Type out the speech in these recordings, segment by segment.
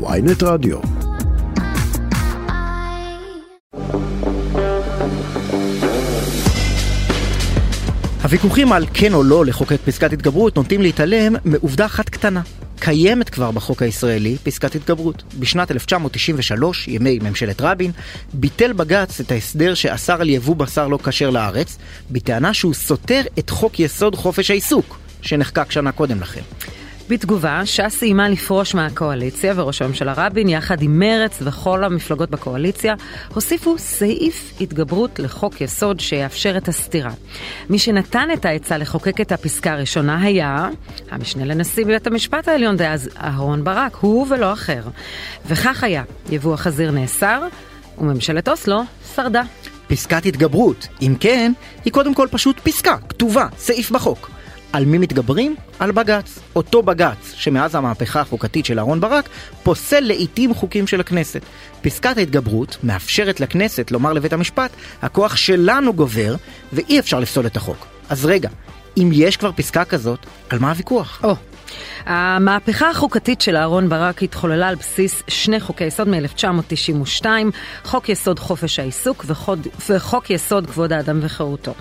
ויינט רדיו. הוויכוחים על כן או לא לחוקק פסקת התגברות נוטים להתעלם מעובדה אחת קטנה. קיימת כבר בחוק הישראלי פסקת התגברות. בשנת 1993, ימי ממשלת רבין, ביטל בג"ץ את ההסדר שאסר על יבוא בשר לא כשר לארץ, בטענה שהוא סותר את חוק יסוד חופש העיסוק, שנחקק שנה קודם לכן. בתגובה, ש"ס סיימה לפרוש מהקואליציה וראש הממשלה רבין, יחד עם מרץ וכל המפלגות בקואליציה, הוסיפו סעיף התגברות לחוק יסוד שיאפשר את הסתירה. מי שנתן את העצה לחוקק את הפסקה הראשונה היה המשנה לנשיא בית המשפט העליון דאז, אהרן ברק, הוא ולא אחר. וכך היה, יבוא החזיר נאסר, וממשלת אוסלו שרדה. פסקת התגברות, אם כן, היא קודם כל פשוט פסקה, כתובה, סעיף בחוק. על מי מתגברים? על בג"ץ. אותו בג"ץ שמאז המהפכה החוקתית של אהרן ברק פוסל לעיתים חוקים של הכנסת. פסקת ההתגברות מאפשרת לכנסת לומר לבית המשפט, הכוח שלנו גובר ואי אפשר לפסול את החוק. אז רגע, אם יש כבר פסקה כזאת, על מה הוויכוח? או, המהפכה החוקתית של אהרן ברק התחוללה על בסיס שני חוקי יסוד מ-1992, חוק יסוד חופש העיסוק וחוק, וחוק יסוד כבוד האדם וחירותו.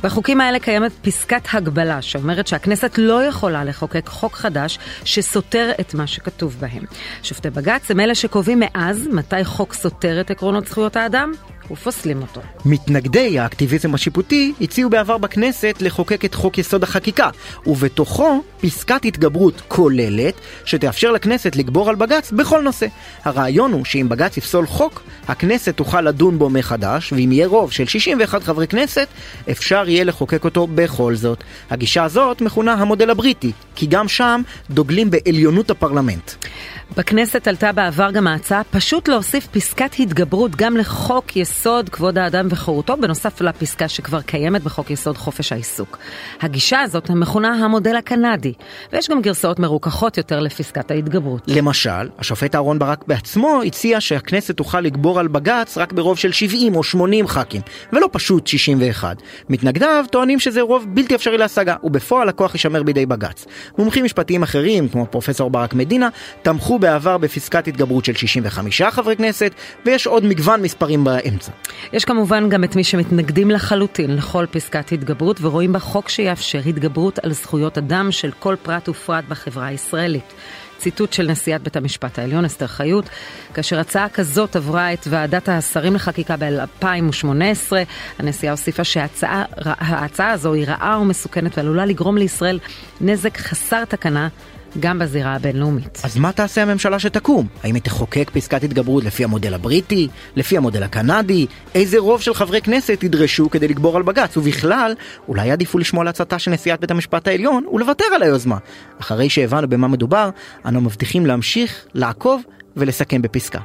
בחוקים האלה קיימת פסקת הגבלה שאומרת שהכנסת לא יכולה לחוקק חוק חדש שסותר את מה שכתוב בהם. שופטי בג"ץ הם אלה שקובעים מאז מתי חוק סותר את עקרונות זכויות האדם ופוסלים אותו. מתנגדי האקטיביזם השיפוטי הציעו בעבר בכנסת לחוקק את חוק יסוד החקיקה, ובתוכו פסקת התגברות כוללת שתאפשר לכנסת לגבור על בג"ץ בכל נושא. הרעיון הוא שאם בג"ץ יפסול חוק, הכנסת תוכל לדון בו מחדש, ואם יהיה רוב של 61 חברי כנסת, אפשר יהיה לחוקק אותו בכל זאת. הגישה הזאת מכונה המודל הבריטי, כי גם שם דוגלים בעליונות הפרלמנט. בכנסת עלתה בעבר גם ההצעה פשוט להוסיף פסקת התגברות גם לחוק יסוד כבוד האדם וחירותו, בנוסף לפסקה שכבר קיימת בחוק יסוד חופש העיסוק. הגישה הזאת מכונה המודל הקנדי, ויש גם גרסאות מרוככות יותר לפסקת ההתגברות. למשל, השופט אהרן ברק בעצמו הציע שהכנסת תוכל לגבור על בג"ץ רק ברוב של 70 או 80 ח"כים, ולא פשוט 61. מתנגדיו טוענים שזה רוב בלתי אפשרי להשגה, ובפועל הכוח יישמר בידי בג"ץ. מומחים משפטיים אחרים, כמו פרופסור ברק מדינה, תמכו בעבר בפסקת התגברות של 65 חברי כנסת, ויש עוד מגוון מספרים באמצע. יש כמובן גם את מי שמתנגדים לחלוטין לכל פסקת התגברות ורואים בה חוק שיאפשר התגברות על זכויות אדם של כל פרט ופרט בחברה הישראלית. ציטוט של נשיאת בית המשפט העליון אסתר חיות, כאשר הצעה כזאת עברה את ועדת השרים לחקיקה ב-2018, הנשיאה הוסיפה שההצעה הזו היא רעה ומסוכנת ועלולה לגרום לישראל נזק חסר תקנה גם בזירה הבינלאומית. אז מה תעשה הממשלה שתקום? האם היא תחוקק פסקת התגברות לפי המודל הבריטי? לפי המודל הקנדי? איזה רוב של חברי כנסת ידרשו כדי לגבור על בג"ץ? ובכלל, אולי יעדיפו לשמוע להצעתה של נשיאת בית המשפט העליון ולוותר על היוזמה. אחרי שהבנו במה מדובר, אנו מבטיחים להמשיך, לעקוב ולסכם בפסקה.